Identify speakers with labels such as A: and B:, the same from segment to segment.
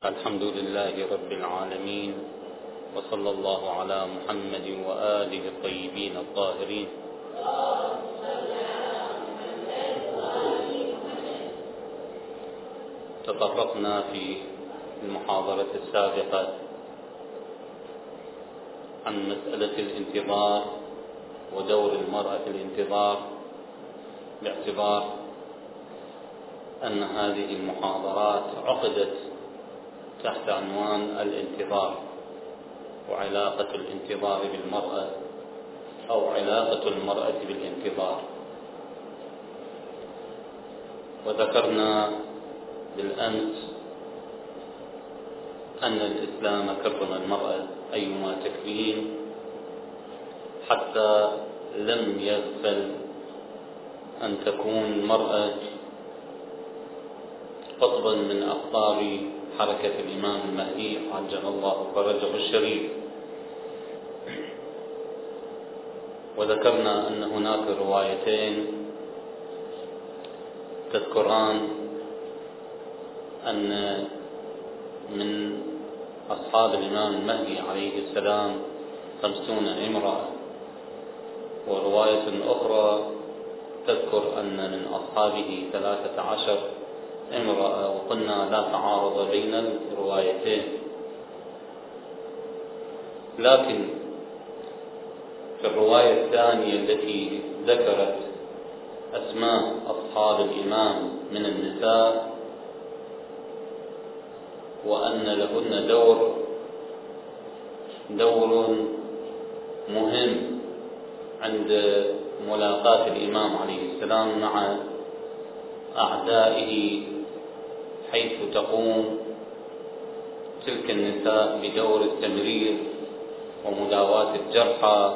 A: الحمد لله رب العالمين وصلى الله على محمد وآله الطيبين الطاهرين. تطرقنا في المحاضرة السابقة عن مسألة الانتظار ودور المرأة في الانتظار باعتبار أن هذه المحاضرات عقدت تحت عنوان الانتظار وعلاقة الانتظار بالمرأة أو علاقة المرأة بالانتظار. وذكرنا بالأمس أن الإسلام كرم المرأة أيما تكريم حتى لم يغفل أن تكون المرأة قطبا من أقطاب حركة الإمام المهدي عجل الله فرجه الشريف. وذكرنا أن هناك روايتين تذكران أن من أصحاب الإمام المهدي عليه السلام خمسون امرأة. ورواية أخرى تذكر أن من أصحابه ثلاثة عشر امرأة وقلنا لا تعارض بين الروايتين. لكن في الرواية الثانية التي ذكرت أسماء أصحاب الإمام من النساء وأن لهن دور دور مهم عند ملاقاة الإمام عليه السلام مع أعدائه حيث تقوم تلك النساء بدور التمرير ومداواة الجرحى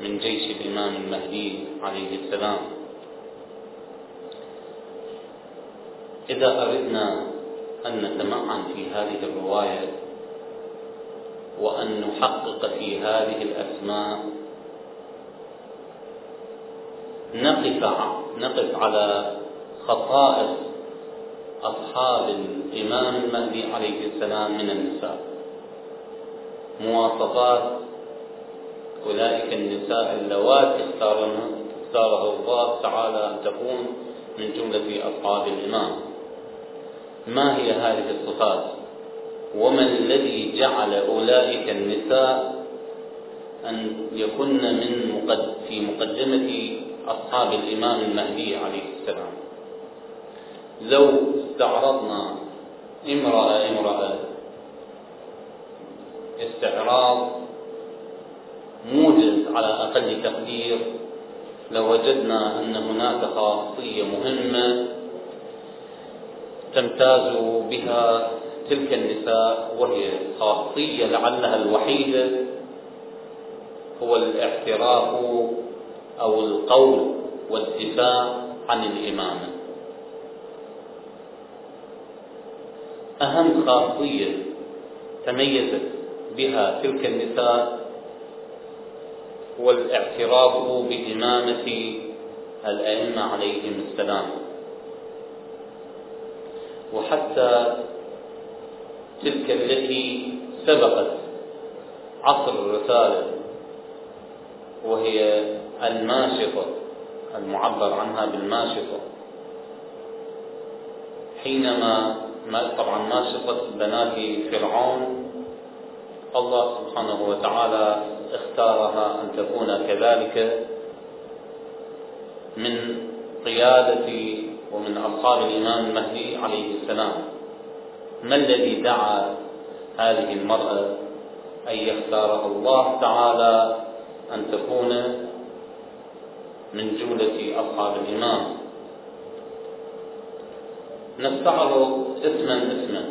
A: من جيش الإمام المهدي عليه السلام. إذا أردنا أن نتمعن في هذه الرواية وأن نحقق في هذه الأسماء نقف نقف على خصائص أصحاب الإمام المهدي عليه السلام من النساء. مواصفات أولئك النساء اللواتي اختاره الله تعالى أن تكون من جملة أصحاب الإمام. ما هي هذه الصفات؟ وما الذي جعل أولئك النساء أن يكن من مقد في مقدمة أصحاب الإمام المهدي عليه السلام؟ لو استعرضنا امرأة امرأة. استعراض موجز على أقل تقدير. لوجدنا أن هناك خاصية مهمة تمتاز بها تلك النساء وهي خاصية لعلها الوحيدة هو الاعتراف أو القول والدفاع عن الإمامة. أهم خاصية تميزت بها تلك النساء هو الاعتراف بإمامة الأئمة عليهم السلام. وحتى تلك التي سبقت عصر الرسالة وهي الماشطة المعبر عنها بالماشطة حينما ما طبعا ما شفت بنات فرعون. الله سبحانه وتعالى اختارها أن تكون كذلك من قيادة ومن أصحاب الإمام المهدي عليه السلام. ما الذي دعا هذه المرأة أن يختارها الله تعالى أن تكون من جملة أصحاب الإمام نستعرض اسما اسما.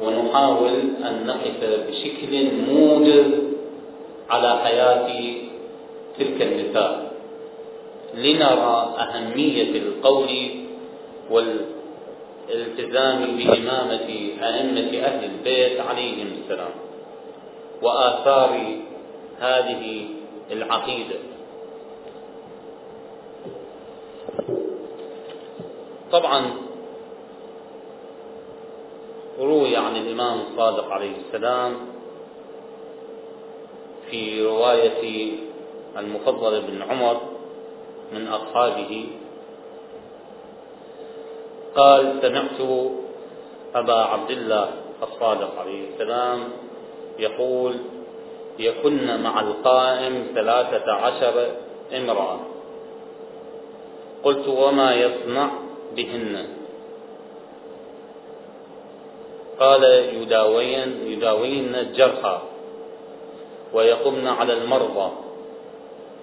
A: ونحاول أن نقف بشكل موجز على حياة تلك النساء. لنرى أهمية القول والالتزام بإمامة أئمة أهل البيت عليهم السلام وآثار هذه العقيدة. طبعا روي عن الإمام الصادق عليه السلام في رواية المفضل بن عمر من أصحابه. قال سمعت أبا عبد الله الصادق عليه السلام يقول يكن مع القائم ثلاثة عشر امرأة قلت وما يصنع بهن قال يداوين يداوين الجرحى ويقمن على المرضى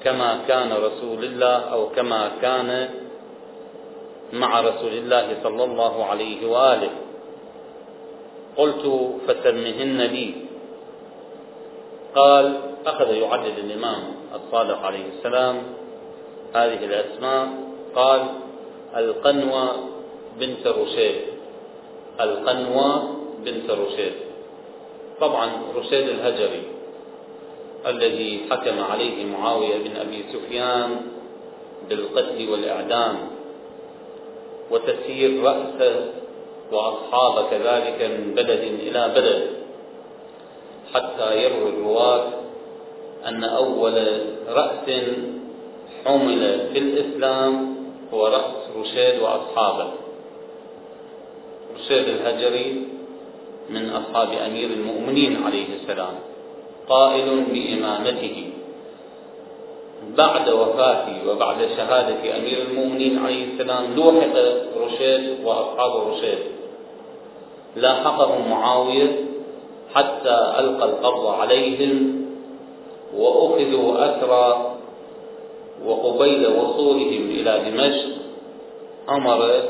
A: كما كان رسول الله أو كما كان مع رسول الله صلى الله عليه وآله. قلت فسمهن لي. قال أخذ يعدد الإمام الصادق عليه السلام هذه الأسماء. قال القنوة بنت رشيد. القنوة بنت رشيد. طبعا رشيد الهجري الذي حكم عليه معاوية بن أبي سفيان بالقتل والإعدام وتسيير رأسه وأصحاب كذلك من بلد إلى بلد حتى يروي الرواة أن أول رأس حمل في الإسلام هو رأس رشيد وأصحابه. رشيد الهجري من أصحاب أمير المؤمنين عليه السلام قائل بإمامته. بعد وفاته وبعد شهادة أمير المؤمنين عليه السلام لوحق رشيد وأصحاب رشيد لاحقهم معاوية حتى ألقى القبض عليهم وأخذوا أسرى وقبيل وصولهم إلى دمشق أمر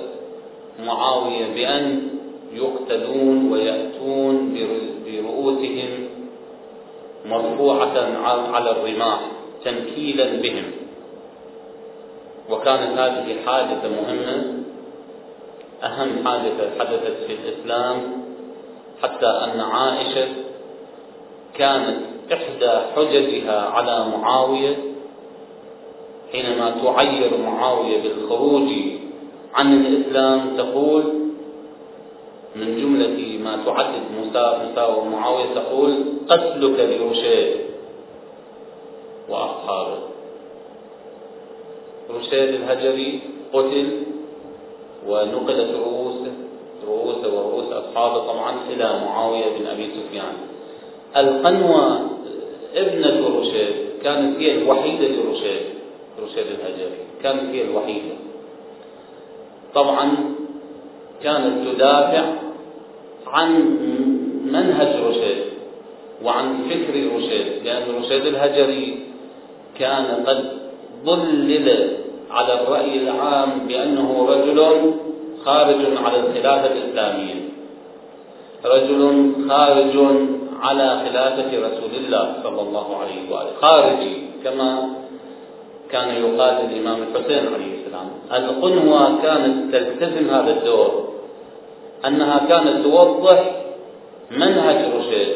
A: معاوية بأن يقتلون ويأتون برؤوسهم مرفوعة على الرماح تنكيلا بهم. وكانت هذه حادثة مهمة. أهم حادثة حدثت في الإسلام حتى أن عائشة كانت إحدى حججها على معاوية حينما تعير معاوية بالخروج عن الإسلام تقول من جملة ما تعدد مساوى معاوية تقول قتلك لرشيد وأصحابه رشيد الهجري قتل ونقلت رؤوسه رؤوسه ورؤوس أصحابه طبعا إلى معاوية بن أبي سفيان. القنوة ابنة رشيد كانت هي الوحيدة لرشيد رشيد الهجري كانت هي الوحيدة. طبعا كانت تدافع عن منهج رشيد وعن فكر رشيد لأن رشيد الهجري كان قد ضلل على الرأي العام بأنه رجل خارج على الخلافة الإسلامية. رجل خارج على خلافة رسول الله صلى الله عليه وآله. خارجي كما كان يقال للإمام الحسين عليه السلام. القنوة كانت تلتزم هذا الدور أنها كانت توضح منهج رشيد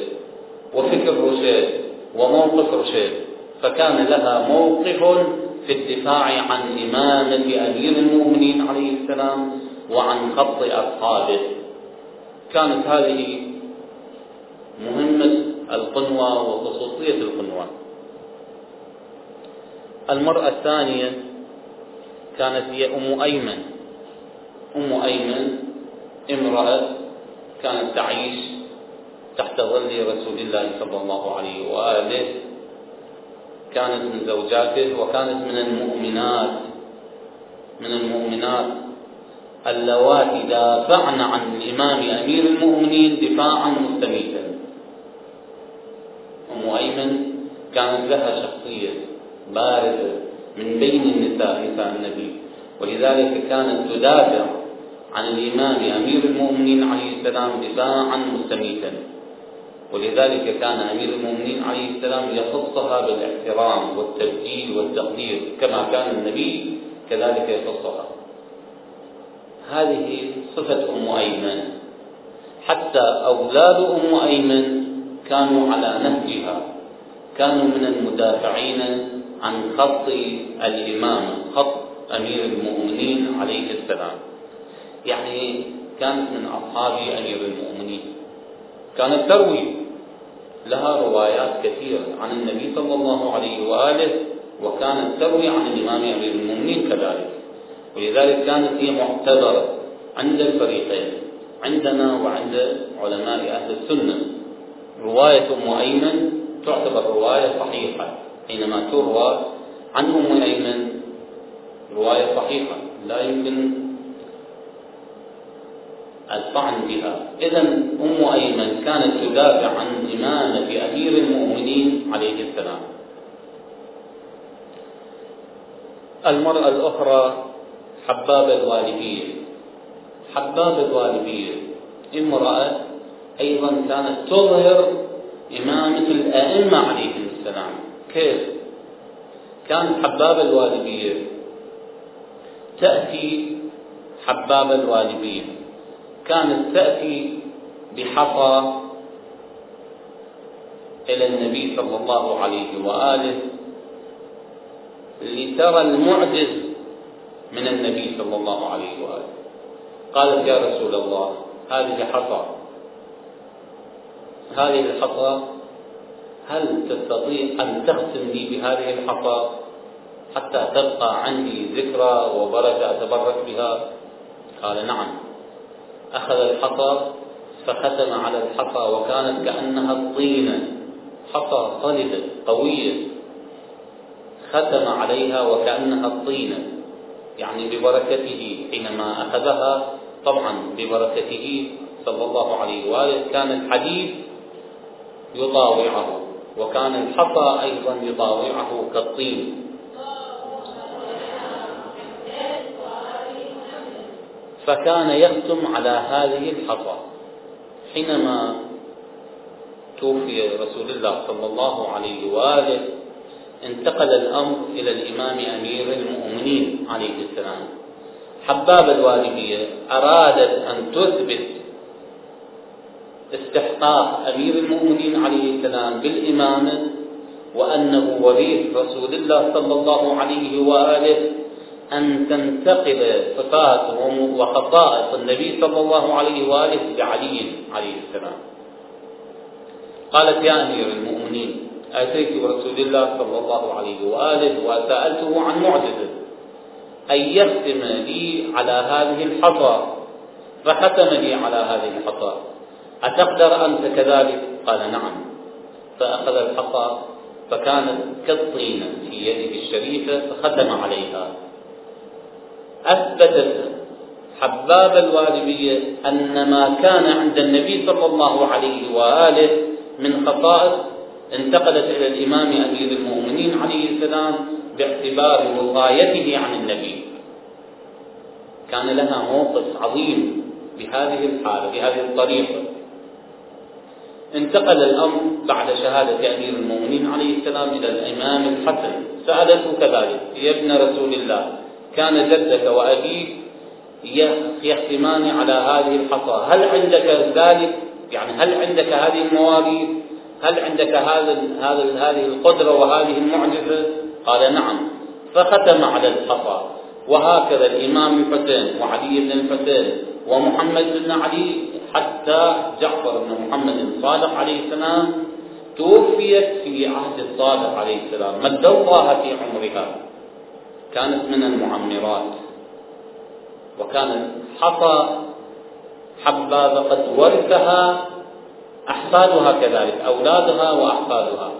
A: وفكر رشيد وموقف رشيد فكان لها موقف في الدفاع عن إمامة أمير المؤمنين عليه السلام وعن خط أصحابه. كانت هذه مهمة القنوة وخصوصية القنوة. المرأة الثانية كانت هي أم أيمن. أم أيمن امرأة كانت تعيش تحت ظل رسول الله صلى الله عليه وآله. كانت من زوجاته وكانت من المؤمنات. من المؤمنات اللواتي دافعن عن الإمام أمير المؤمنين دفاعا مستميتا. أم أيمن كانت لها شخصية. بارزة من بين النساء نساء النبي. ولذلك كانت تدافع عن الإمام أمير المؤمنين عليه السلام دفاعا مستميتا. ولذلك كان أمير المؤمنين عليه السلام يخصها بالاحترام والتبجيل والتقدير كما كان النبي كذلك يخصها. هذه صفة أم أيمن. حتى أولاد أم أيمن كانوا على نهجها كانوا من المدافعين عن خط الإمام خط أمير المؤمنين عليه السلام. يعني كانت من أصحاب أمير المؤمنين. كانت تروي لها روايات كثيرة عن النبي صلى الله عليه وآله وكانت تروي عن الإمام أمير المؤمنين كذلك. ولذلك كانت هي معتبرة عند الفريقين عندنا وعند علماء أهل السنة. رواية أم أيمن تعتبر رواية صحيحة. حينما تروى عن أم أيمن رواية صحيحة. لا يمكن الطعن بها. إذا أم أيمن كانت تدافع عن إمامة أمير المؤمنين عليه السلام. المرأة الأخرى حباب الوالدية حباب الوالدية امرأة أيضا كانت تظهر إمامة الأئمة عليهم السلام. كيف؟ كانت حباب الوالدية تأتي حباب الوالدية كانت تأتي بحصى إلى النبي صلى الله عليه وآله لترى المعجز من النبي صلى الله عليه وآله. قالت يا رسول الله هذه حصى هذه الحصى هل تستطيع أن تختم لي بهذه الحصى حتى تبقى عندي ذكرى وبركة أتبرك بها؟ قال نعم. أخذ الحصى فختم على الحصى وكانت كأنها الطينة حصى صلبة قوية. ختم عليها وكأنها الطينة يعني ببركته حينما أخذها. طبعا ببركته صلى الله عليه وآله. كان الحديد يطاوعه. وكان الحصى أيضا يطاوعه كالطين. فكان يختم على هذه الحصى حينما توفي رسول الله صلى الله عليه وآله انتقل الأمر إلى الإمام أمير المؤمنين عليه السلام. حباب الوالدية أرادت أن تثبت استحقاق أمير المؤمنين عليه السلام بالامامه وأنه وريث رسول الله صلى الله عليه وآله أن تنتقل صفات وخصائص النبي صلى الله عليه وآله بعلي عليه السلام. قالت يا أمير المؤمنين أتيت برسول الله صلى الله عليه وآله وسألته عن معجزة. أن يختم لي على هذه الحصى فختم لي على هذه الحصى. أتقدر أنت كذلك؟ قال نعم. فأخذ الحصى فكانت كالطينة في يده الشريفة فختم عليها. أثبتت حباب الوالبية أن ما كان عند النبي صلى الله عليه وآله من خصائص انتقلت إلى الإمام أمير المؤمنين عليه السلام باعتبار وصايته عن النبي. كان لها موقف عظيم بهذه الحالة بهذه الطريقة. انتقل الأمر بعد شهادة أمير المؤمنين عليه السلام إلى الإمام الحسن. سألته كذلك يا ابن رسول الله كان جدك وأبيك يختمان على هذه الحصى هل عندك ذلك؟ يعني هل عندك هذه المواريث؟ هل عندك هذا هذا هذه القدرة وهذه المعجزة؟ قال نعم. فختم على الحصى. وهكذا الإمام الحسين وعلي بن الحسين ومحمد بن علي حتى جعفر بن محمد الصادق عليه السلام توفيت في عهد الصادق عليه السلام. مد الله في عمرها؟ كانت من المعمرات. وكانت حصى حبابة قد ورثها أحفادها كذلك أولادها وأحفادها.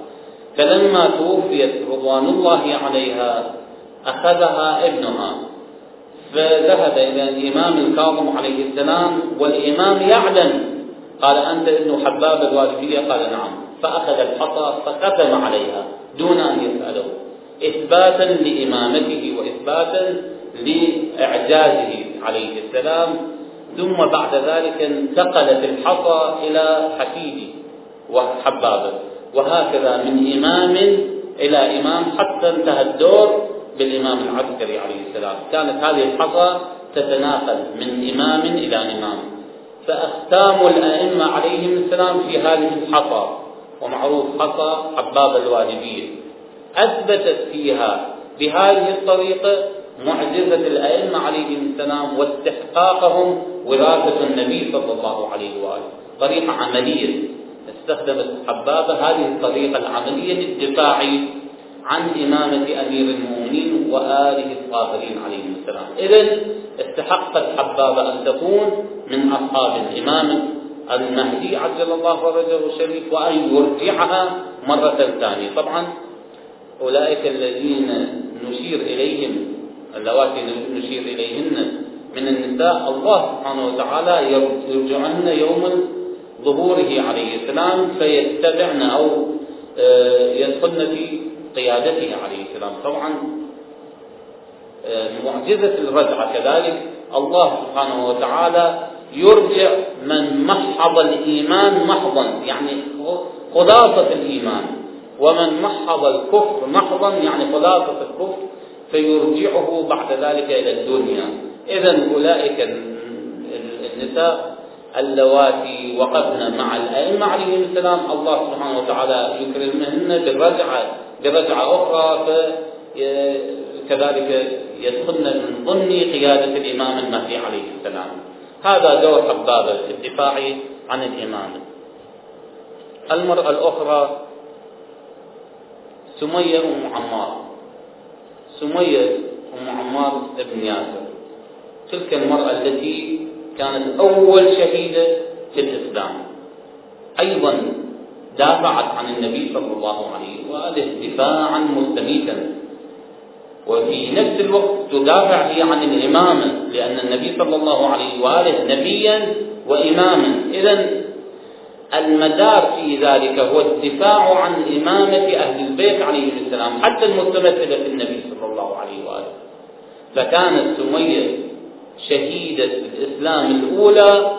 A: فلما توفيت رضوان الله عليها أخذها ابنها. فذهب إلى الإمام الكاظم عليه السلام والإمام يعلم. قال أنت ابن حباب الوالدية قال نعم. فأخذ الحصى فختم عليها دون أن يسأله. إثباتا لإمامته وإثباتا لإعجازه عليه السلام. ثم بعد ذلك انتقلت الحصى إلى حفيده وحبابه. وهكذا من إمام إلى إمام حتى انتهى الدور بالإمام العسكري عليه السلام. كانت هذه الحصى تتناقل من إمام إلى إمام. فأختام الأئمة عليهم السلام في هذه الحصى. ومعروف حصى حباب الوالدية أثبتت فيها بهذه الطريقة معجزة الأئمة عليهم السلام واستحقاقهم وراثة النبي صلى الله عليه وآله. طريقة عملية. استخدمت حبابة هذه الطريقة العملية للدفاع عن إمامة أمير المؤمنين وآله الطاهرين عليهم السلام. إذا استحقت حبابة أن تكون من أصحاب الإمام المهدي عجل الله فرجه الشريف وأن يرجعها مرة ثانية. طبعا أولئك الذين نشير إليهم اللواتي نشير إليهن من النساء الله سبحانه وتعالى يرجعن يوم ظهوره عليه السلام فيتبعن أو آه، يدخلن في قيادته عليه السلام. طبعا آه، معجزة الرجعة كذلك الله سبحانه وتعالى يرجع من محض الإيمان محضا يعني خلاصة الإيمان. ومن محض الكفر محضا يعني خلاصة الكفر فيرجعه بعد ذلك إلى الدنيا. إذا أولئك النساء اللواتي وقفن مع الأئمة عليهم السلام الله سبحانه وتعالى يكرمهن بالرجعة برجعة أخرى كذلك يدخلن من ضمن قيادة الإمام المهدي عليه السلام. هذا دور حبابة الدفاع عن الإمامة المرأة الأخرى سمية أم عمار. سمية أم عمار بن ياسر. تلك المرأة التي كانت أول شهيدة في الإسلام. أيضا دافعت عن النبي صلى الله عليه وآله دفاعا مستميتا. وفي نفس الوقت تدافع هي عن الإمامة لأن النبي صلى الله عليه وآله نبيا وإماما. إذا المدار في ذلك هو الدفاع عن إمامة أهل البيت عليهم السلام حتى المتمثلة في النبي صلى الله عليه وآله. فكانت سمية شهيدة الإسلام الأولى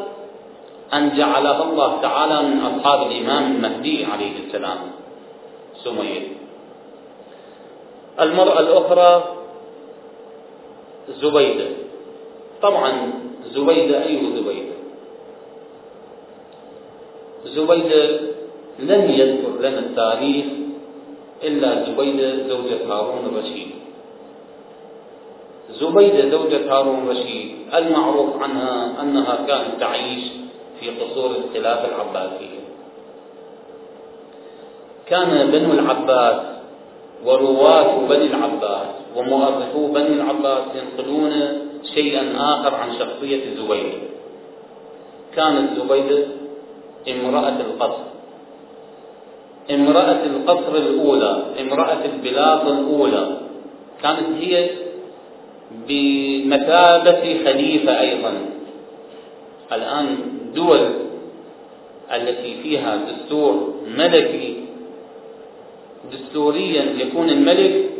A: أن جعلها الله تعالى من أصحاب الإمام المهدي عليه السلام. سمية. المرأة الأخرى زبيدة. طبعا زبيدة أي زبيدة؟ زبيدة لم يذكر لنا التاريخ إلا زبيدة زوجة هارون الرشيد. زبيدة زوجة هارون الرشيد المعروف عنها أنها كانت تعيش في قصور الخلافة العباسية. كان بنو العباس ورواة بني العباس ومؤرخو بني العباس ينقلون شيئا آخر عن شخصية زبيدة كانت زبيدة امرأة القصر. امرأة القصر الأولى امرأة البلاد الأولى. كانت هي بمثابة خليفة أيضا. الآن دول التي فيها دستور ملكي دستوريا يكون الملك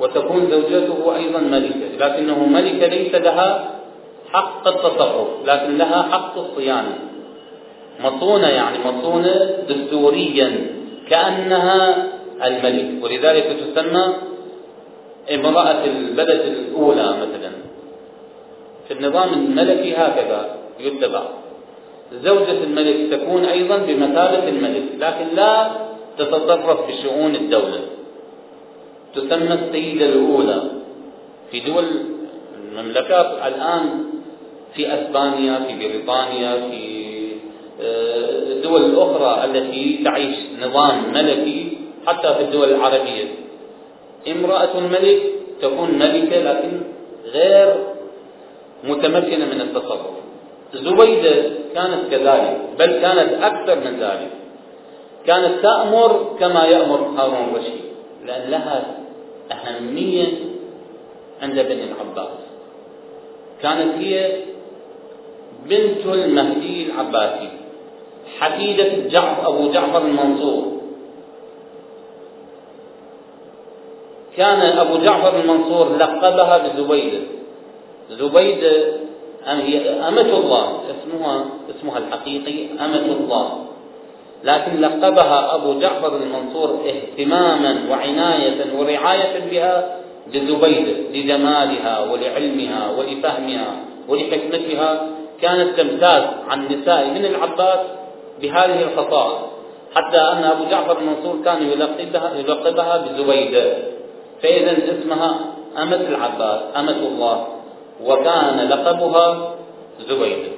A: وتكون زوجته أيضا ملكة لكنه ملكة ليس لها حق التصرف لكن لها حق الصيانة. مصونة يعني مصونة دستوريا كأنها الملك. ولذلك تسمى امرأة البلد الأولى مثلا. في النظام الملكي هكذا. يتبع زوجة الملك تكون أيضا بمثابة الملك لكن لا تتصرف بشؤون الدولة. تسمى السيدة الأولى. في دول المملكات الآن في أسبانيا في بريطانيا في الدول آه، الأخرى التي تعيش نظام ملكي حتى في الدول العربية. امرأة الملك تكون ملكة لكن غير متمكنة من التصرف. زبيدة كانت كذلك بل كانت أكثر من ذلك. كانت تأمر كما يأمر هارون الرشيد لأن لها أهمية عند بني العباس. كانت هي بنت المهدي العباسي حفيدة جعفر أبو جعفر المنصور. كان أبو جعفر المنصور لقبها بزبيدة. زبيدة هي أمة الله اسمها اسمها الحقيقي أمة الله. لكن لقبها أبو جعفر المنصور اهتماما وعناية ورعاية بها بزبيدة لجمالها ولعلمها ولفهمها ولحكمتها. كانت تمتاز عن نساء ابن العباس بهذه الخصائص حتى أن أبو جعفر المنصور كان يلقبها, يلقبها بزبيدة. فإذا اسمها أمة العباس أمة الله. وكان لقبها زبيدة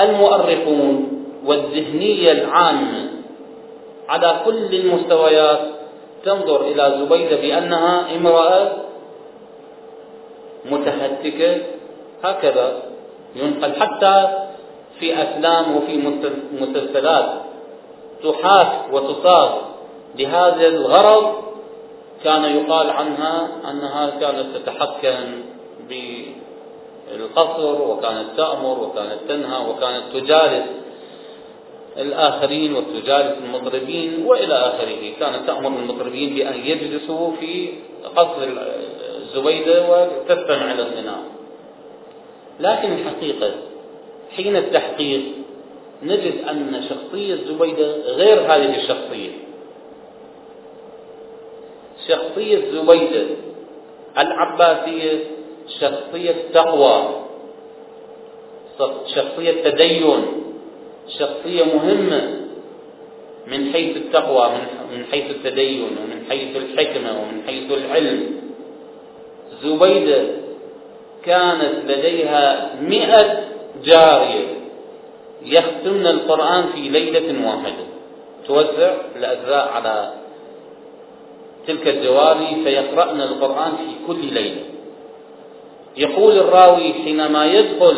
A: المؤرخون والذهنية العامة على كل المستويات تنظر إلى زبيدة بأنها امرأة متهتكة هكذا ينقل. حتى في أفلام وفي مسلسلات تحاك وتصاغ لهذا الغرض كان يقال عنها أنها كانت تتحكم بالقصر وكانت تأمر وكانت تنهى وكانت تجالس الآخرين وتجالس المطربين وإلى آخره. كانت تأمر المطربين بأن يجلسوا في قصر الزبيدة وتستمع إلى الغناء. لكن الحقيقة حين التحقيق نجد أن شخصية زبيدة غير هذه الشخصية. شخصية زبيدة العباسية شخصية تقوى شخصية تدين شخصية مهمة من حيث التقوى من حيث التدين ومن حيث الحكمة ومن حيث العلم. زبيدة كانت لديها مئة جارية يختمن القرآن في ليلة واحدة. توزع الأجزاء على تلك الجواري فيقرأن القرآن في كل ليلة. يقول الراوي حينما يدخل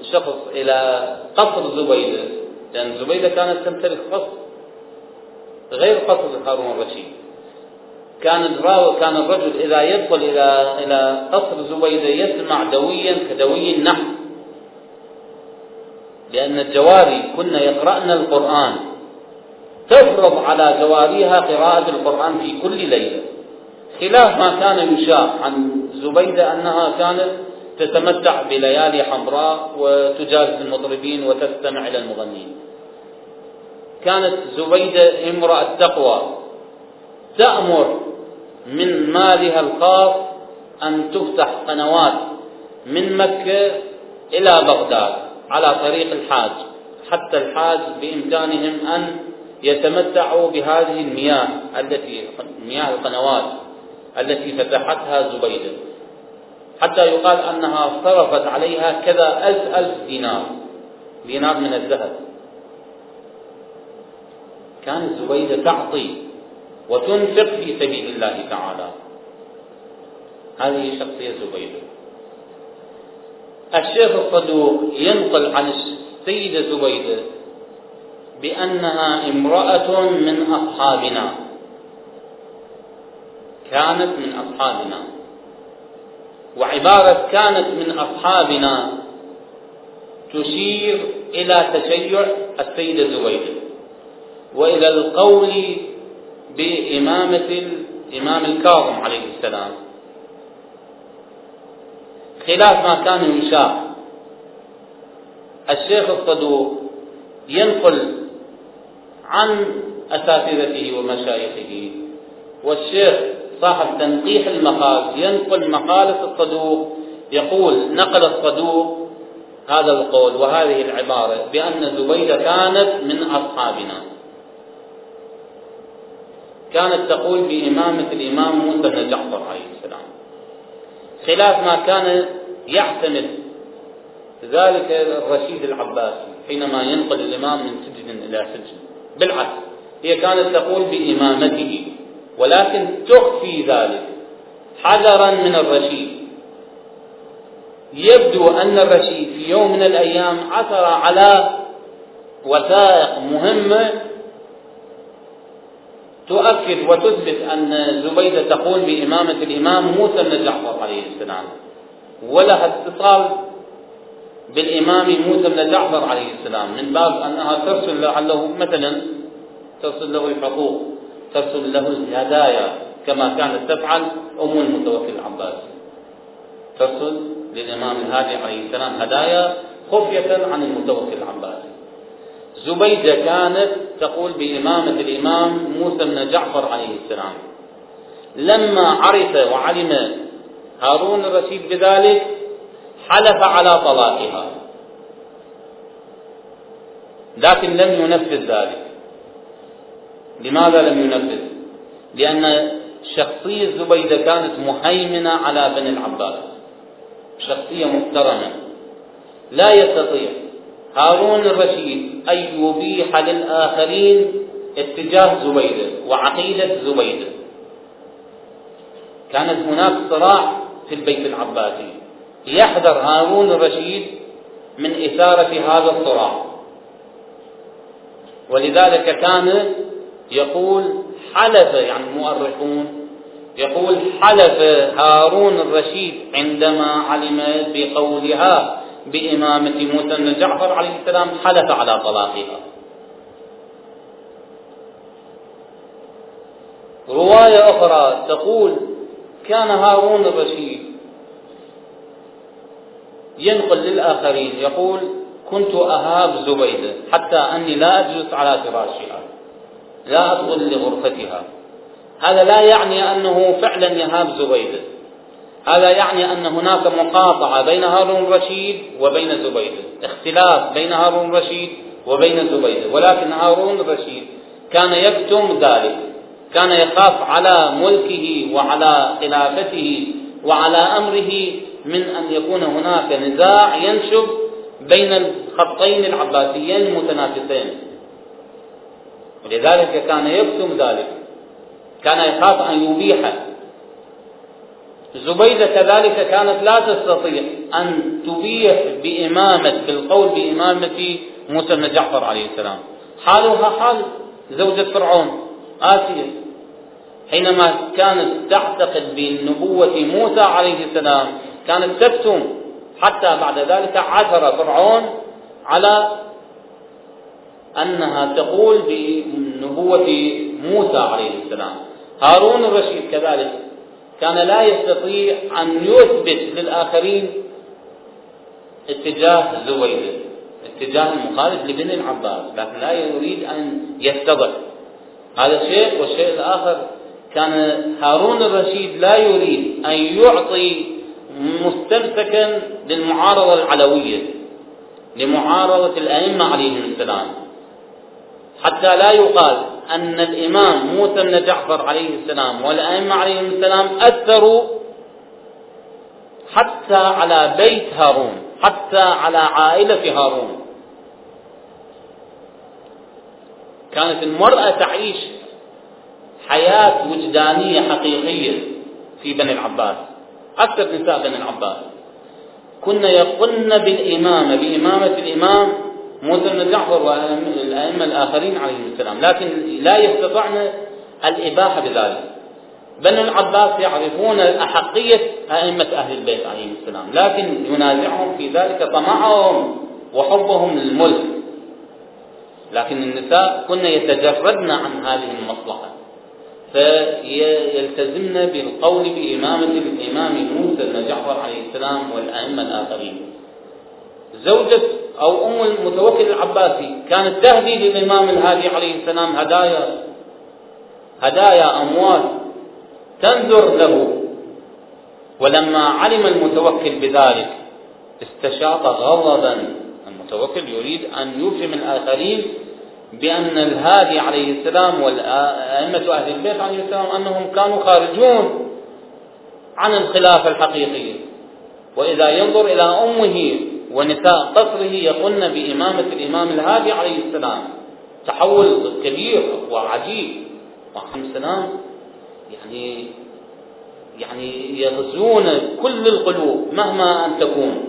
A: الشخص إلى قصر زبيدة لأن زبيدة كانت تمتلك قصر غير قصر هارون الرشيد. كان الراوي كان الرجل إذا يدخل إلى إلى قصر زبيدة يسمع دويا كدوي النحل لأن الجواري كن يقرأن القرآن تفرض على جواريها قراءة القرآن في كل ليلة. خلاف ما كان يشاع عن زبيدة أنها كانت تتمتع بليالي حمراء وتجالس المطربين وتستمع إلى المغنين كانت زبيدة امرأة تقوى تأمر من مالها الخاص أن تفتح قنوات من مكة إلى بغداد على طريق الحاج حتى الحاج بإمكانهم أن يتمتعوا بهذه المياه التي مياه القنوات التي فتحتها زبيدة حتى يقال أنها صرفت عليها كذا ألف ألف دينار دينار من الذهب. كانت زبيدة تعطي وتنفق في سبيل الله تعالى. هذه شخصية زبيدة الشيخ الصدوق ينقل عن السيدة زبيدة بأنها امرأة من أصحابنا. كانت من أصحابنا. وعبارة كانت من أصحابنا تشير إلى تشيع السيدة زبيدة وإلى القول بإمامة الإمام الكاظم عليه السلام. خلاف ما كان يشاع الشيخ الصدوق ينقل عن أساتذته ومشايخه. والشيخ صاحب تنقيح المقال ينقل مقالة الصدوق يقول نقل الصدوق هذا القول وهذه العبارة بأن زبيدة كانت من أصحابنا. كانت تقول بإمامة الإمام موسى بن جعفر عليه السلام. خلاف ما كان يعتمد ذلك الرشيد العباسي حينما ينقل الإمام من سجن إلى سجن. بالعكس هي كانت تقول بإمامته ولكن تخفي ذلك. حذرا من الرشيد. يبدو أن الرشيد في يوم من الأيام عثر على وثائق مهمة تؤكد وتثبت أن زبيدة تقول بإمامة الإمام موسى بن جعفر عليه السلام. ولها اتصال بالإمام موسى بن جعفر عليه السلام. من باب أنها ترسل لعله مثلا ترسل له الحقوق ترسل له الهدايا كما كانت تفعل أم المتوكل العباسي ترسل للإمام الهادي عليه السلام هدايا خفية عن المتوكل العباسي زبيدة كانت تقول بإمامة الإمام موسى بن جعفر عليه السلام لما عرف وعلم هارون الرشيد بذلك حلف على طلاقها. لكن لم ينفذ ذلك. لماذا لم ينفذ؟ لأن شخصية زبيدة كانت مهيمنة على بني العباس. شخصية محترمة. لا يستطيع. هارون الرشيد أن يبيح للآخرين اتجاه زبيدة وعقيدة زبيدة. كانت هناك صراع في البيت العباسي. يحذر هارون الرشيد من إثارة هذا الصراع. ولذلك كان يقول حلف يعني المؤرخون يقول حلف هارون الرشيد عندما علم بقولها بإمامة موسى بن جعفر عليه السلام حلف على طلاقها. رواية أخرى تقول كان هارون الرشيد ينقل للآخرين يقول كنت أهاب زبيدة حتى أني لا أجلس على فراشها لا أدخل لغرفتها. هذا لا يعني أنه فعلا يهاب زبيدة هذا يعني أن هناك مقاطعة بين هارون الرشيد وبين زبيدة اختلاف بين هارون الرشيد وبين زبيدة ولكن هارون الرشيد كان يكتم ذلك كان يخاف على ملكه وعلى خلافته وعلى أمره من أن يكون هناك نزاع ينشب بين الخطين العباسيين المتنافسين. ولذلك كان يكتم ذلك. كان يخاف أن يبيح. زبيدة كذلك كانت لا تستطيع أن تبيح بإمامة بالقول بإمامة موسى بن جعفر عليه السلام. حالها حال زوجة فرعون آسيا. حينما كانت تعتقد بنبوة موسى عليه السلام كانت تكتم حتى بعد ذلك عثر فرعون على أنها تقول بنبوة موسى عليه السلام. هارون الرشيد كذلك كان لا يستطيع أن يثبت للآخرين اتجاه زبيدة اتجاه المخالف لبن العباس لكن لا يريد أن يتضح هذا شيء والشيء الآخر كان هارون الرشيد لا يريد أن يعطي مستمسكا للمعارضة العلوية لمعارضة الأئمة عليهم السلام. حتى لا يقال أن الإمام موسى بن جعفر عليه السلام والأئمة عليهم السلام أثروا حتى على بيت هارون حتى على عائلة هارون. كانت المرأة تعيش حياة وجدانية حقيقية في بني العباس. أكثر نساء بني العباس كن يقن بالإمامة بإمامة الإمام موسى بن جعفر والأئمة الآخرين عليهم السلام. لكن لا يستطعن الإباحة بذلك. بنو العباس يعرفون أحقية أئمة أهل البيت عليهم السلام. لكن ينازعهم في ذلك طمعهم وحبهم للملك. لكن النساء كن يتجردن عن هذه المصلحة. فيلتزمن بالقول بإمامة الإمام موسى بن جعفر عليه السلام والأئمة الآخرين. زوجة أو أم المتوكل العباسي كانت تهدي للإمام الهادي عليه السلام هدايا هدايا أموال تنذر له. ولما علم المتوكل بذلك استشاط غضبا. المتوكل يريد أن يفهم الآخرين بأن الهادي عليه السلام والأئمة أهل البيت عليه السلام أنهم كانوا خارجون عن الخلافة الحقيقية وإذا ينظر إلى أمه ونساء قصره يقولن بإمامة الإمام الهادي عليه السلام تحول كبير وعجيب. وعليه السلام. يعني يعني يغزون كل القلوب مهما أن تكون.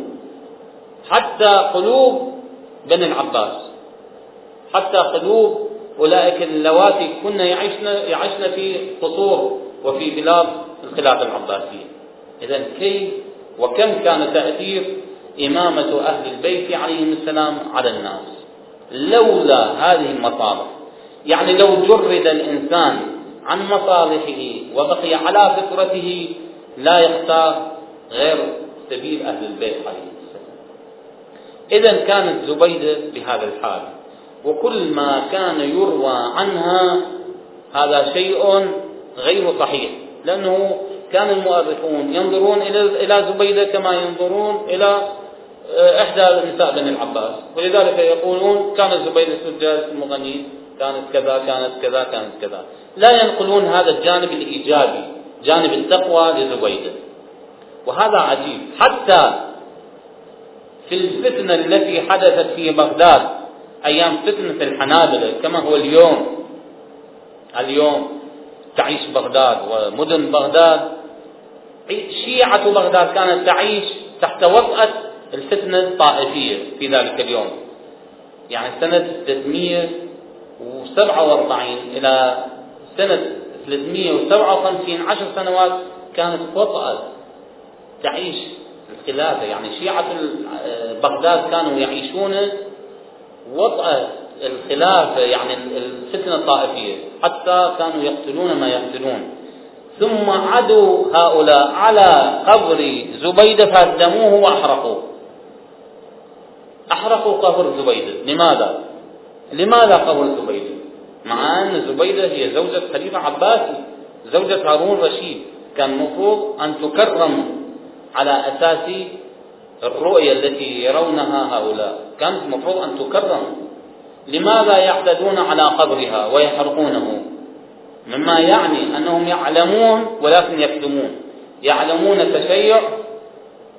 A: حتى قلوب بني العباس. حتى قلوب أولئك اللواتي كن يعيشن يعيشن في قصور وفي بلاد الخلافة العباسية. إذا كيف وكم كان تأثير إمامة أهل البيت عليهم السلام على الناس؟ لولا هذه المصالح. يعني لو جرد الإنسان عن مصالحه وبقي على فطرته لا يختار غير سبيل أهل البيت عليهم السلام. إذا كانت زبيدة بهذا الحال. وكل ما كان يروى عنها هذا شيء غير صحيح. لأنه كان المؤرخون ينظرون إلى زبيدة كما ينظرون إلى آه، إحدى نساء بني العباس. ولذلك يقولون كان زبيدة سجاد المغني كانت كذا كانت كذا كانت كذا. لا ينقلون هذا الجانب الإيجابي جانب التقوى لزبيدة. وهذا عجيب. حتى في الفتنة التي حدثت في بغداد أيام فتنة الحنابلة كما هو اليوم. اليوم تعيش بغداد ومدن بغداد. شيعة بغداد كانت تعيش تحت وطأة الفتنة الطائفية في ذلك اليوم. يعني سنة 347 إلى سنة 357 عشر سنوات كانت وطأة تعيش الخلافة. يعني شيعة بغداد كانوا يعيشون وطأة الخلافة يعني الفتنة الطائفية حتى كانوا يقتلون ما يقتلون ثم عدوا هؤلاء على قبر زبيدة فهدموه وأحرقوه أحرقوا قبر زبيدة لماذا؟ لماذا قبر زبيدة؟ مع أن زبيدة هي زوجة خليفة عباسي زوجة هارون رشيد كان المفروض أن تكرم على أساس الرؤية التي يرونها هؤلاء. كانت المفروض أن تكرم. لماذا يعتدون على قبرها ويحرقونه؟ مما يعني أنهم يعلمون ولكن يكتمون يعلمون تشيع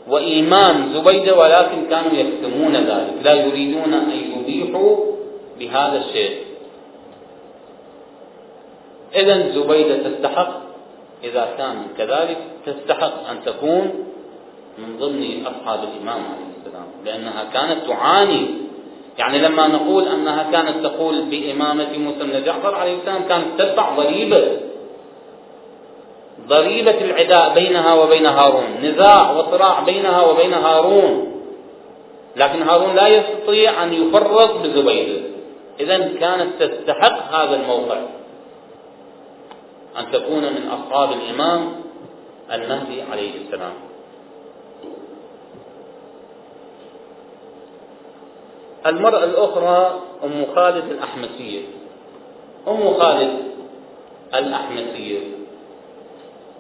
A: وإيمان زبيدة ولكن كانوا يكتمون ذلك. لا يريدون أن يبيحوا بهذا الشيء. إذا زبيدة تستحق إذا كان كذلك تستحق أن تكون من ضمن أصحاب الإمام عليه السلام لأنها كانت تعاني. يعني لما نقول أنها كانت تقول بإمامة موسى بن جعفر عليه السلام كانت تدفع ضريبة ضريبة العداء بينها وبين هارون نزاع وصراع بينها وبين هارون. لكن هارون لا يستطيع أن يفرط بزبيدة. إذا كانت تستحق هذا الموقع. أن تكون من أصحاب الإمام المهدي عليه السلام. المرأة الأخرى أم خالد الأحمسية. أم خالد الأحمسية.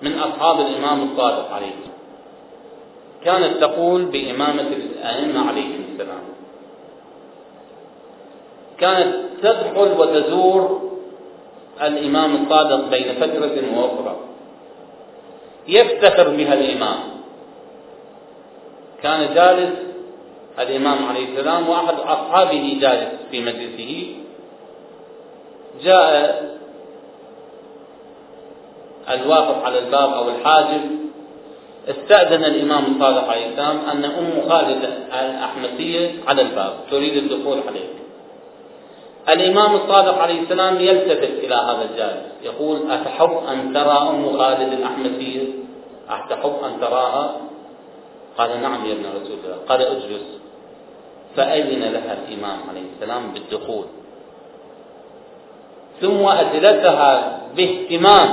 A: من أصحاب الإمام الصادق عليه كانت تقول بإمامة الأئمة عليهم السلام. كانت تدخل وتزور الإمام الصادق بين فترة وأخرى. يفتخر بها الإمام. كان جالس الإمام عليه السلام وأحد أصحابه جالس في مجلسه. جاء الواقف على الباب أو الحاجب. استأذن الإمام الصادق عليه السلام أن أم خالد الأحمسية على الباب تريد الدخول عليه الإمام الصادق عليه السلام يلتفت إلى هذا الجالس يقول أتحب أن ترى أم خالد الأحمسية أتحب أن تراها؟ قال نعم يا ابن رسول الله قال أجلس. فأذن لها الإمام عليه السلام بالدخول. ثم أجلسها باهتمام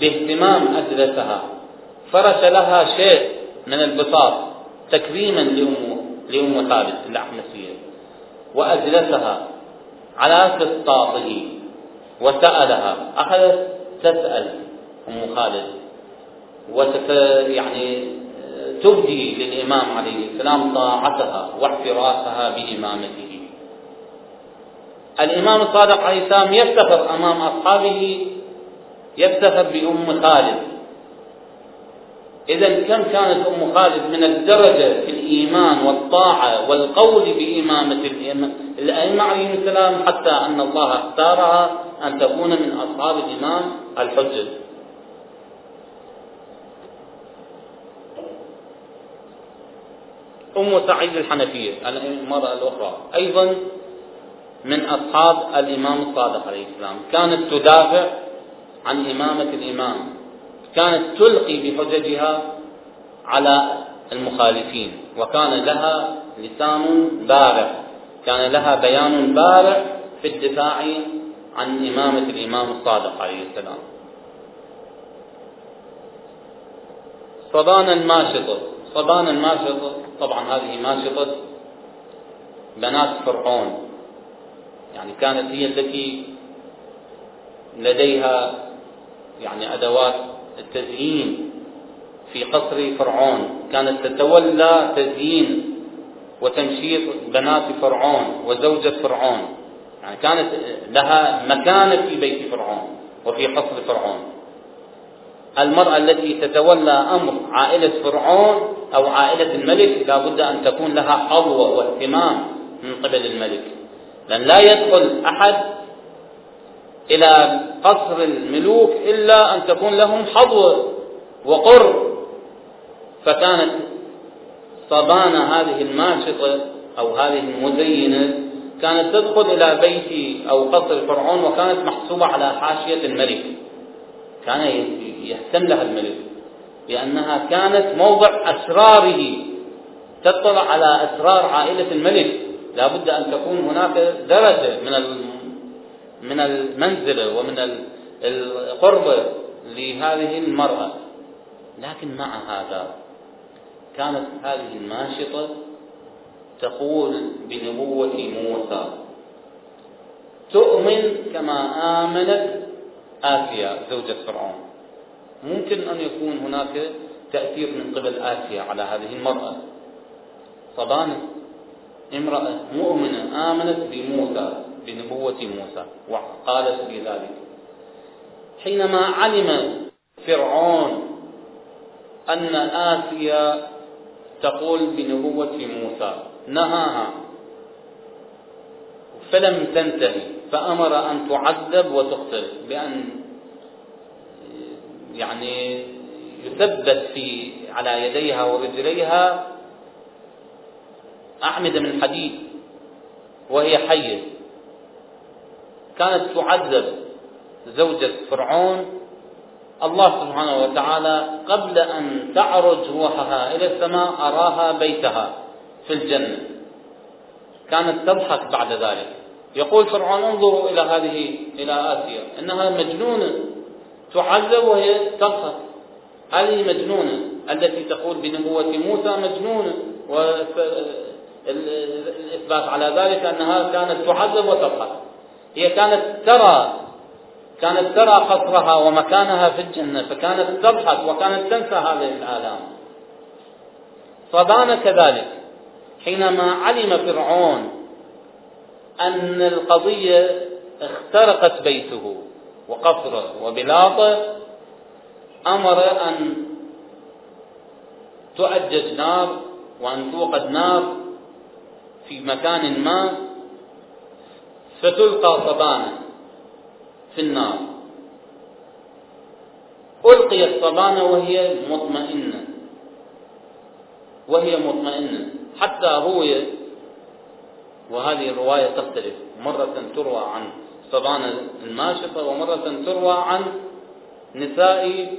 A: باهتمام أجلسها فرش لها شيء من البساط تكريما لأم لأم خالد الأحمسية. وأجلسها على فسطاطه وسألها. أخذت تسأل أم خالد وتت يعني تبدي للإمام عليه السلام طاعتها واحتراسها بإمامته. الإمام الصادق عليه السلام يفتخر أمام أصحابه يفتخر بأم خالد. إذا كم كانت أم خالد من الدرجة في الإيمان والطاعة والقول بإمامة الأئمة عليهم السلام حتى أن الله اختارها أن تكون من أصحاب الإمام الحجة. أم سعيد الحنفية المرأة الأخرى. أيضا من أصحاب الإمام الصادق عليه السلام. كانت تدافع عن إمامة الإمام. كانت تلقي بحججها على المخالفين. وكان لها لسان بارع. كان لها بيان بارع في الدفاع عن إمامة الإمام الصادق عليه السلام. صبانا الماشطة صبانا الماشطة طبعا هذه ماشطة بنات فرعون. يعني كانت هي التي لديها يعني أدوات التزيين في قصر فرعون. كانت تتولى تزيين وتمشيط بنات فرعون وزوجة فرعون. يعني كانت لها مكانة في بيت فرعون وفي قصر فرعون. المرأة التي تتولى أمر عائلة فرعون أو عائلة الملك لا بد أن تكون لها حظوة واهتمام من قبل الملك. لأن لا يدخل أحد إلى قصر الملوك إلا أن تكون لهم حظوة وقر. فكانت صبانة هذه الماشطة أو هذه المزينة كانت تدخل إلى بيت أو قصر فرعون وكانت محسوبة على حاشية الملك. كان يهتم لها الملك. لأنها كانت موضع أسراره تطلع على أسرار عائلة الملك. لا بد أن تكون هناك درجة من من المنزلة ومن القرب لهذه المرأة. لكن مع هذا كانت هذه الناشطة تقول بنبوة موسى تؤمن كما آمنت آسيا زوجة فرعون. ممكن أن يكون هناك تأثير من قبل آسيا على هذه المرأة. صبانة امرأة مؤمنة آمنت بموسى بنبوة موسى وقالت بذلك. حينما علم فرعون أن آسيا تقول بنبوة موسى نهاها. فلم تنتهي فأمر أن تعذب وتقتل بأن يعني يثبت في على يديها ورجليها أعمدة من حديد وهي حية. كانت تعذب زوجة فرعون. الله سبحانه وتعالى قبل أن تعرج روحها إلى السماء أراها بيتها في الجنة. كانت تضحك بعد ذلك. يقول فرعون انظروا إلى هذه إلى آسيا. إنها مجنونة. تعذب وهي تضحك هذه مجنونة التي تقول بنبوة موسى مجنونة والإثبات على ذلك أنها كانت تعذب وتضحك هي كانت ترى كانت ترى قصرها ومكانها في الجنة فكانت تضحك وكانت تنسى هذه الآلام. صبان كذلك حينما علم فرعون أن القضية اخترقت بيته. وقصره وبلاطه أمر أن تؤجج نار وأن توقد نار في مكان ما فتلقى صبانه في النار. ألقي الصبانة وهي مطمئنة. وهي مطمئنة. حتى روي وهذه الرواية تختلف مرة تروى عن صبانة الماشطة ومرة تروى عن نساء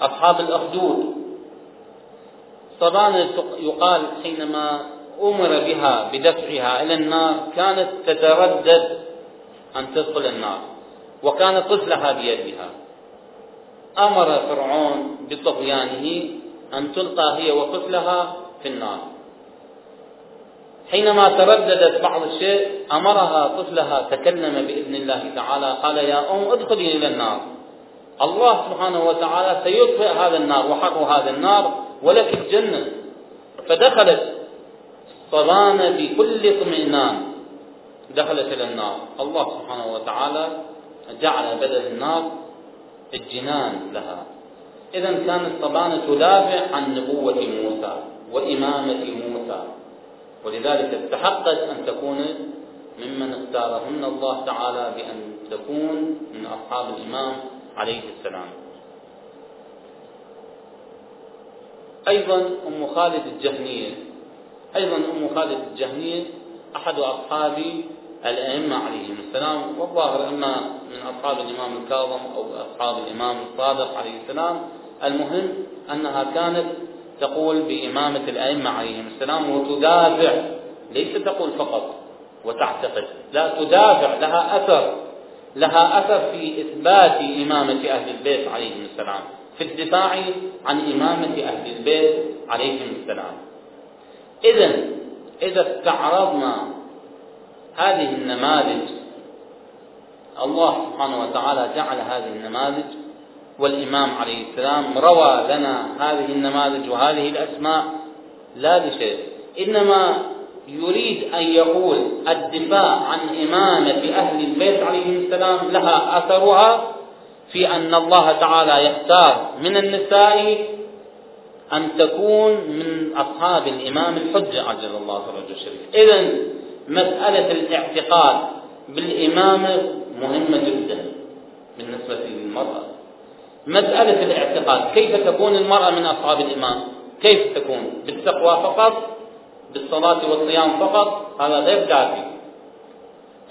A: أصحاب الأخدود. صبانة يقال حينما أمر بها بدفعها إلى النار كانت تتردد أن تدخل النار وكان طفلها بيدها. أمر فرعون بطغيانه أن تلقى هي وطفلها في النار. حينما ترددت بعض الشيء أمرها طفلها تكلم بإذن الله تعالى قال يا أم ادخلي إلى النار. الله سبحانه وتعالى سيطفئ هذا النار وحر هذا النار ولك الجنة. فدخلت صبانة بكل اطمئنان. دخلت إلى النار. الله سبحانه وتعالى جعل بدل النار الجنان لها. إذا كانت صبانة تدافع عن نبوة موسى وإمامة موسى. ولذلك استحقت أن تكون ممن اختارهن الله تعالى بأن تكون من أصحاب الإمام عليه السلام. أيضا أم خالد الجهنية أيضا أم خالد الجهنية أحد أصحاب الأئمة عليهم السلام والظاهر إما من أصحاب الإمام الكاظم أو أصحاب الإمام الصادق عليه السلام. المهم أنها كانت تقول بإمامة الأئمة عليهم السلام وتدافع. ليس تقول فقط وتعتقد. لا تدافع. لها أثر. لها أثر في إثبات إمامة أهل البيت عليهم السلام. في الدفاع عن إمامة أهل البيت عليهم السلام. إذا إذا استعرضنا هذه النماذج الله سبحانه وتعالى جعل هذه النماذج والإمام عليه السلام روى لنا هذه النماذج وهذه الأسماء لا لشيء إنما يريد أن يقول الدفاع عن إمامة أهل البيت عليهم السلام لها أثرها في أن الله تعالى يختار من النساء أن تكون من أصحاب الإمام الحجة. عجل الله فرجه الشريف إذا مسألة الاعتقاد بالإمامة مهمة جدا بالنسبة للمرأة. مسألة الاعتقاد. كيف تكون المرأة من أصحاب الإمام كيف تكون؟ بالتقوى فقط؟ بالصلاة والصيام فقط؟ هذا غير كافي.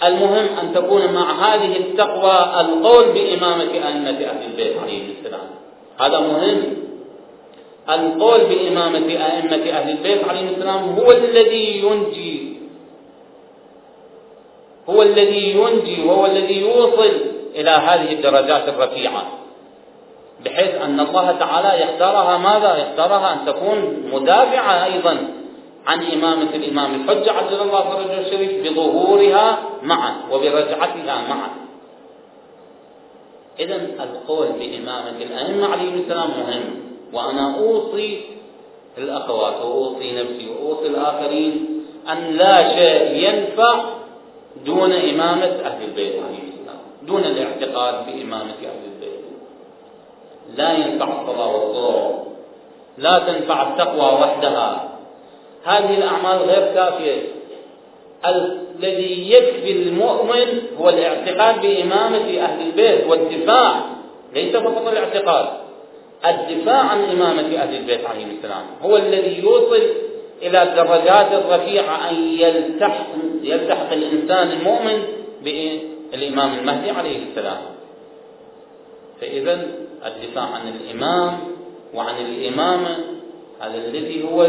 A: المهم أن تكون مع هذه التقوى القول بإمامة أئمة أهل البيت عليهم السلام. هذا مهم. القول بإمامة أئمة أهل البيت عليهم السلام هو الذي ينجي. هو الذي ينجي وهو الذي يوصل إلى هذه الدرجات الرفيعة. بحيث أن الله تعالى يختارها ماذا؟ يختارها أن تكون مدافعة أيضا عن إمامة الإمام. الحجة عجل الله فرجه الشريف بظهورها معا وبرجعتها معا. إذا القول بإمامة الأئمة عليهم السلام مهم. وأنا أوصي الأخوات وأوصي نفسي وأوصي الآخرين أن لا شيء ينفع دون إمامة أهل البيت عليهم السلام دون الاعتقاد بإمامة أهل لا ينفع الصلاة والصوم لا تنفع التقوى وحدها. هذه الأعمال غير كافية. الذي يكفي المؤمن هو الاعتقاد بإمامة أهل البيت والدفاع. ليس فقط الاعتقاد. الدفاع عن إمامة أهل البيت عليهم السلام. هو الذي يوصل إلى الدرجات الرفيعة أن يلتحق, يلتحق الإنسان المؤمن بالإمام المهدي عليه السلام. فإذا الدفاع عن الإمام وعن الإمامة هذا الذي هو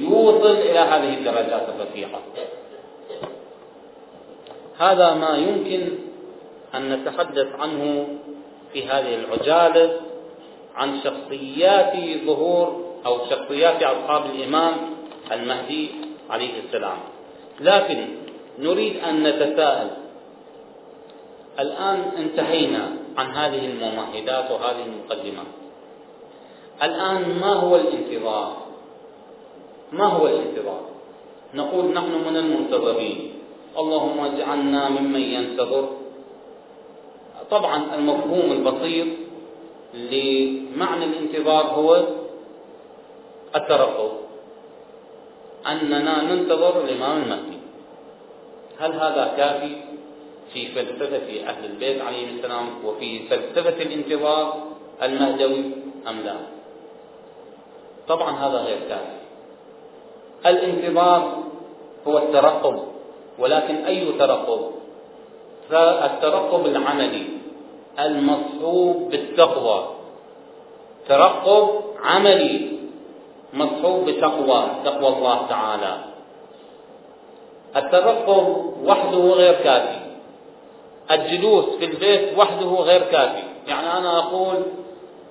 A: يوصل إلى هذه الدرجات الرفيعة. هذا ما يمكن أن نتحدث عنه في هذه العجالة عن شخصيات ظهور أو شخصيات أصحاب الإمام المهدي عليه السلام. لكن نريد أن نتساءل. الآن انتهينا. عن هذه الممهدات وهذه المقدمات. الآن ما هو الانتظار؟ ما هو الانتظار؟ نقول نحن من المنتظرين. اللهم اجعلنا ممن ينتظر. طبعا المفهوم البسيط لمعنى الانتظار هو الترقب. أننا ننتظر الإمام المهدي. هل هذا كافي؟ في فلسفة أهل البيت عليهم السلام وفي فلسفة الانتظار المهدوي أم لا؟ طبعا هذا غير كافي. الانتظار هو الترقب ولكن أي ترقب؟ فالترقب العملي المصحوب بالتقوى. ترقب عملي مصحوب بتقوى تقوى الله تعالى. الترقب وحده غير كافي. الجلوس في البيت وحده غير كافي. يعني أنا أقول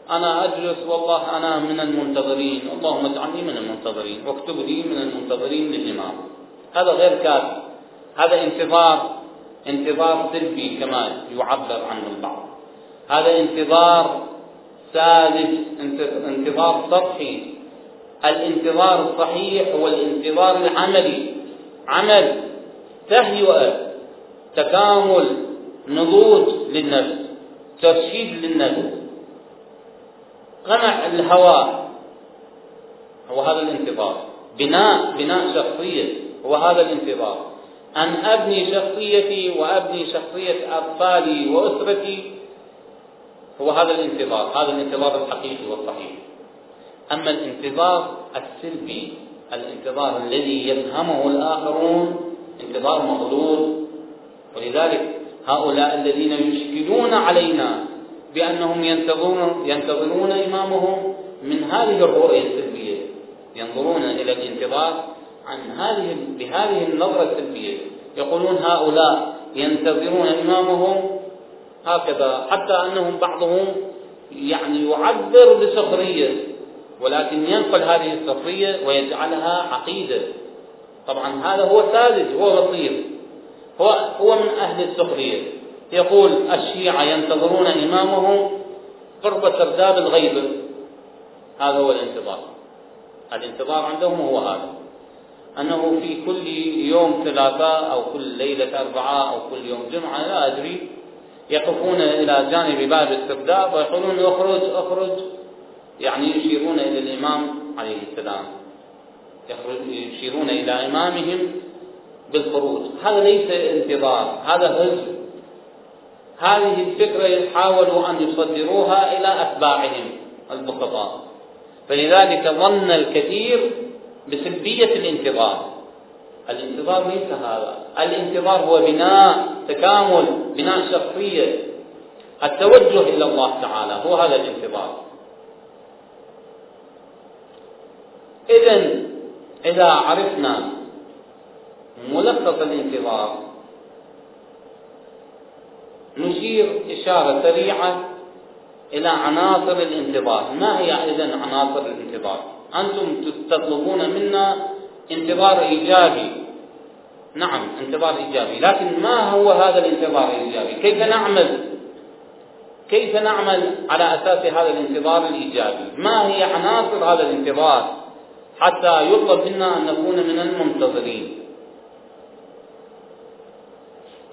A: أنا أجلس والله أنا من المنتظرين. اللهم اجعلني من المنتظرين. واكتب لي من المنتظرين للإمام. هذا غير كافي. هذا انتظار انتظار سلبي كما يعبر عنه البعض. هذا انتظار ساذج انتظار سطحي. الانتظار الصحيح هو الانتظار العملي. عمل تهيئة تكامل نضوج للنفس ترشيد للنفس. قمع الهوى هو هذا الانتظار. بناء بناء شخصية هو هذا الانتظار. أن أبني شخصيتي وأبني شخصية أطفالي وأسرتي هو هذا الانتظار. هذا الانتظار الحقيقي والصحيح. أما الانتظار السلبي الانتظار الذي يفهمه الآخرون انتظار مغلوط ولذلك هؤلاء الذين يشكلون علينا بأنهم ينتظرون ينتظرون إمامهم من هذه الرؤية السلبية. ينظرون إلى الانتظار عن هذه بهذه النظرة السلبية. يقولون هؤلاء ينتظرون إمامهم هكذا حتى أنهم بعضهم يعني يعبر بسخرية ولكن ينقل هذه السخرية ويجعلها عقيدة. طبعا هذا هو ساذج هو بصير هو هو من أهل السخرية يقول الشيعة ينتظرون إمامهم قرب سرداب الغيبة هذا هو الانتظار. الانتظار عندهم هو هذا. أنه في كل يوم ثلاثاء أو كل ليلة أربعاء أو كل يوم جمعة لا أدري. يقفون إلى جانب باب السرداب ويقولون اخرج اخرج. يعني يشيرون إلى الإمام عليه السلام. يشيرون إلى إمامهم. بالخروج هذا ليس انتظار هذا هزر هذه الفكرة حاولوا أن يصدروها إلى أتباعهم البسطاء. فلذلك ظن الكثير بسلبية الانتظار. الانتظار ليس هذا. الانتظار هو بناء تكامل بناء شخصية. التوجه إلى الله تعالى هو هذا الانتظار. إذا إذا عرفنا ملخص الانتظار. نشير إشارة سريعة إلى عناصر الانتظار. ما هي إذا عناصر الانتظار؟ أنتم تطلبون منا انتظار إيجابي. نعم انتظار إيجابي. لكن ما هو هذا الانتظار الإيجابي؟ كيف نعمل؟ كيف نعمل على أساس هذا الانتظار الإيجابي؟ ما هي عناصر هذا الانتظار حتى يطلب منا أن نكون من المنتظرين؟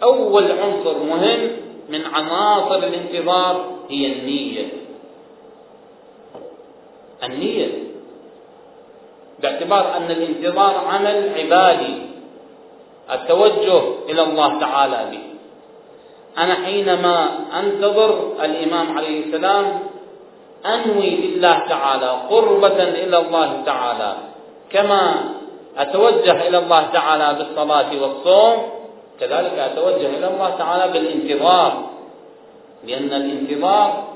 A: أول عنصر مهم من عناصر الانتظار هي النية. النية باعتبار أن الانتظار عمل عبادي التوجه إلى الله تعالى به. أنا حينما أنتظر الإمام عليه السلام أنوي لله تعالى قربة إلى الله تعالى كما أتوجه إلى الله تعالى بالصلاة والصوم كذلك أتوجه إلى الله تعالى بالانتظار لأن الانتظار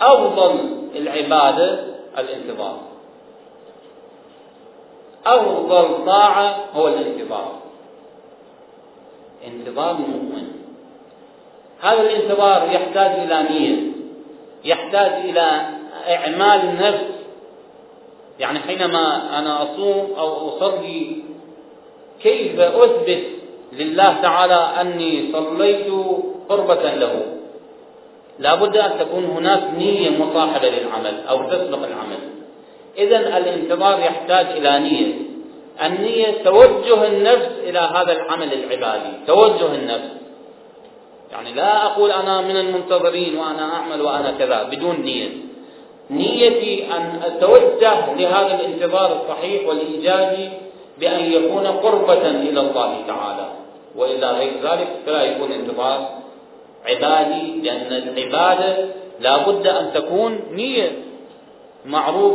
A: أفضل العبادة الانتظار. أفضل طاعة هو الانتظار. انتظار المؤمن هذا الانتظار يحتاج إلى نية يحتاج إلى إعمال نفس يعني حينما أنا أصوم أو أصلي كيف أثبت لله تعالى أني صليت قربة له. لا بد أن تكون هناك نية مصاحبة للعمل أو تسبق العمل. إذا الانتظار يحتاج إلى نية. النية توجه النفس إلى هذا العمل العبادي. توجه النفس. يعني لا أقول أنا من المنتظرين وأنا أعمل وأنا كذا بدون نية. نيتي أن أتوجه لهذا الانتظار الصحيح والإيجابي بأن يكون قربة إلى الله تعالى. وإلا غير ذلك فلا يكون انتظار عبادي لأن العبادة لا بد أن تكون نية. معروف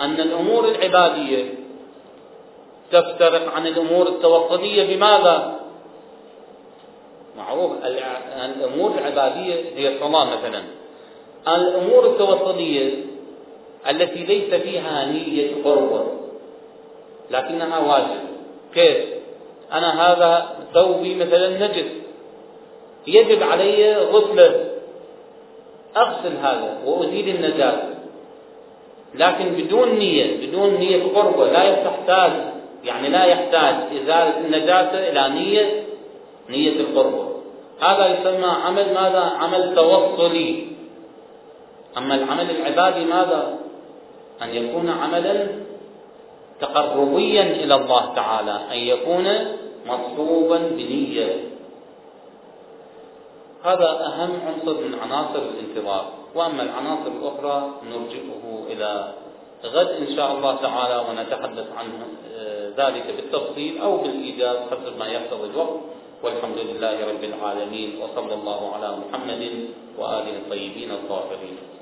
A: أن الأمور العبادية تفترق عن الأمور التوقدية بماذا؟ معروف الأمور العبادية هي الصلاة مثلا. الأمور التوسطية التي ليس فيها نية قربة. لكنها واجب كيف؟ أنا هذا ثوبي مثلا نجس يجب علي غسله أغسل هذا وأزيل النجاسة لكن بدون نية بدون نية قربة لا تحتاج يعني لا يحتاج إزالة النجاسة إلى نية نية القربة هذا يسمى عمل ماذا؟ عمل توصلي أما العمل العبادي ماذا؟ أن يكون عملا تقربيا إلى الله تعالى أن يكون مصحوبا بنية. هذا أهم عنصر من عناصر الانتظار. وأما العناصر الأخرى نرجئه إلى غد إن شاء الله تعالى ونتحدث عن آه، ذلك بالتفصيل أو بالإيجاز حسب ما يقتضي الوقت. والحمد لله رب العالمين وصلى الله على محمد وآله الطيبين الطاهرين.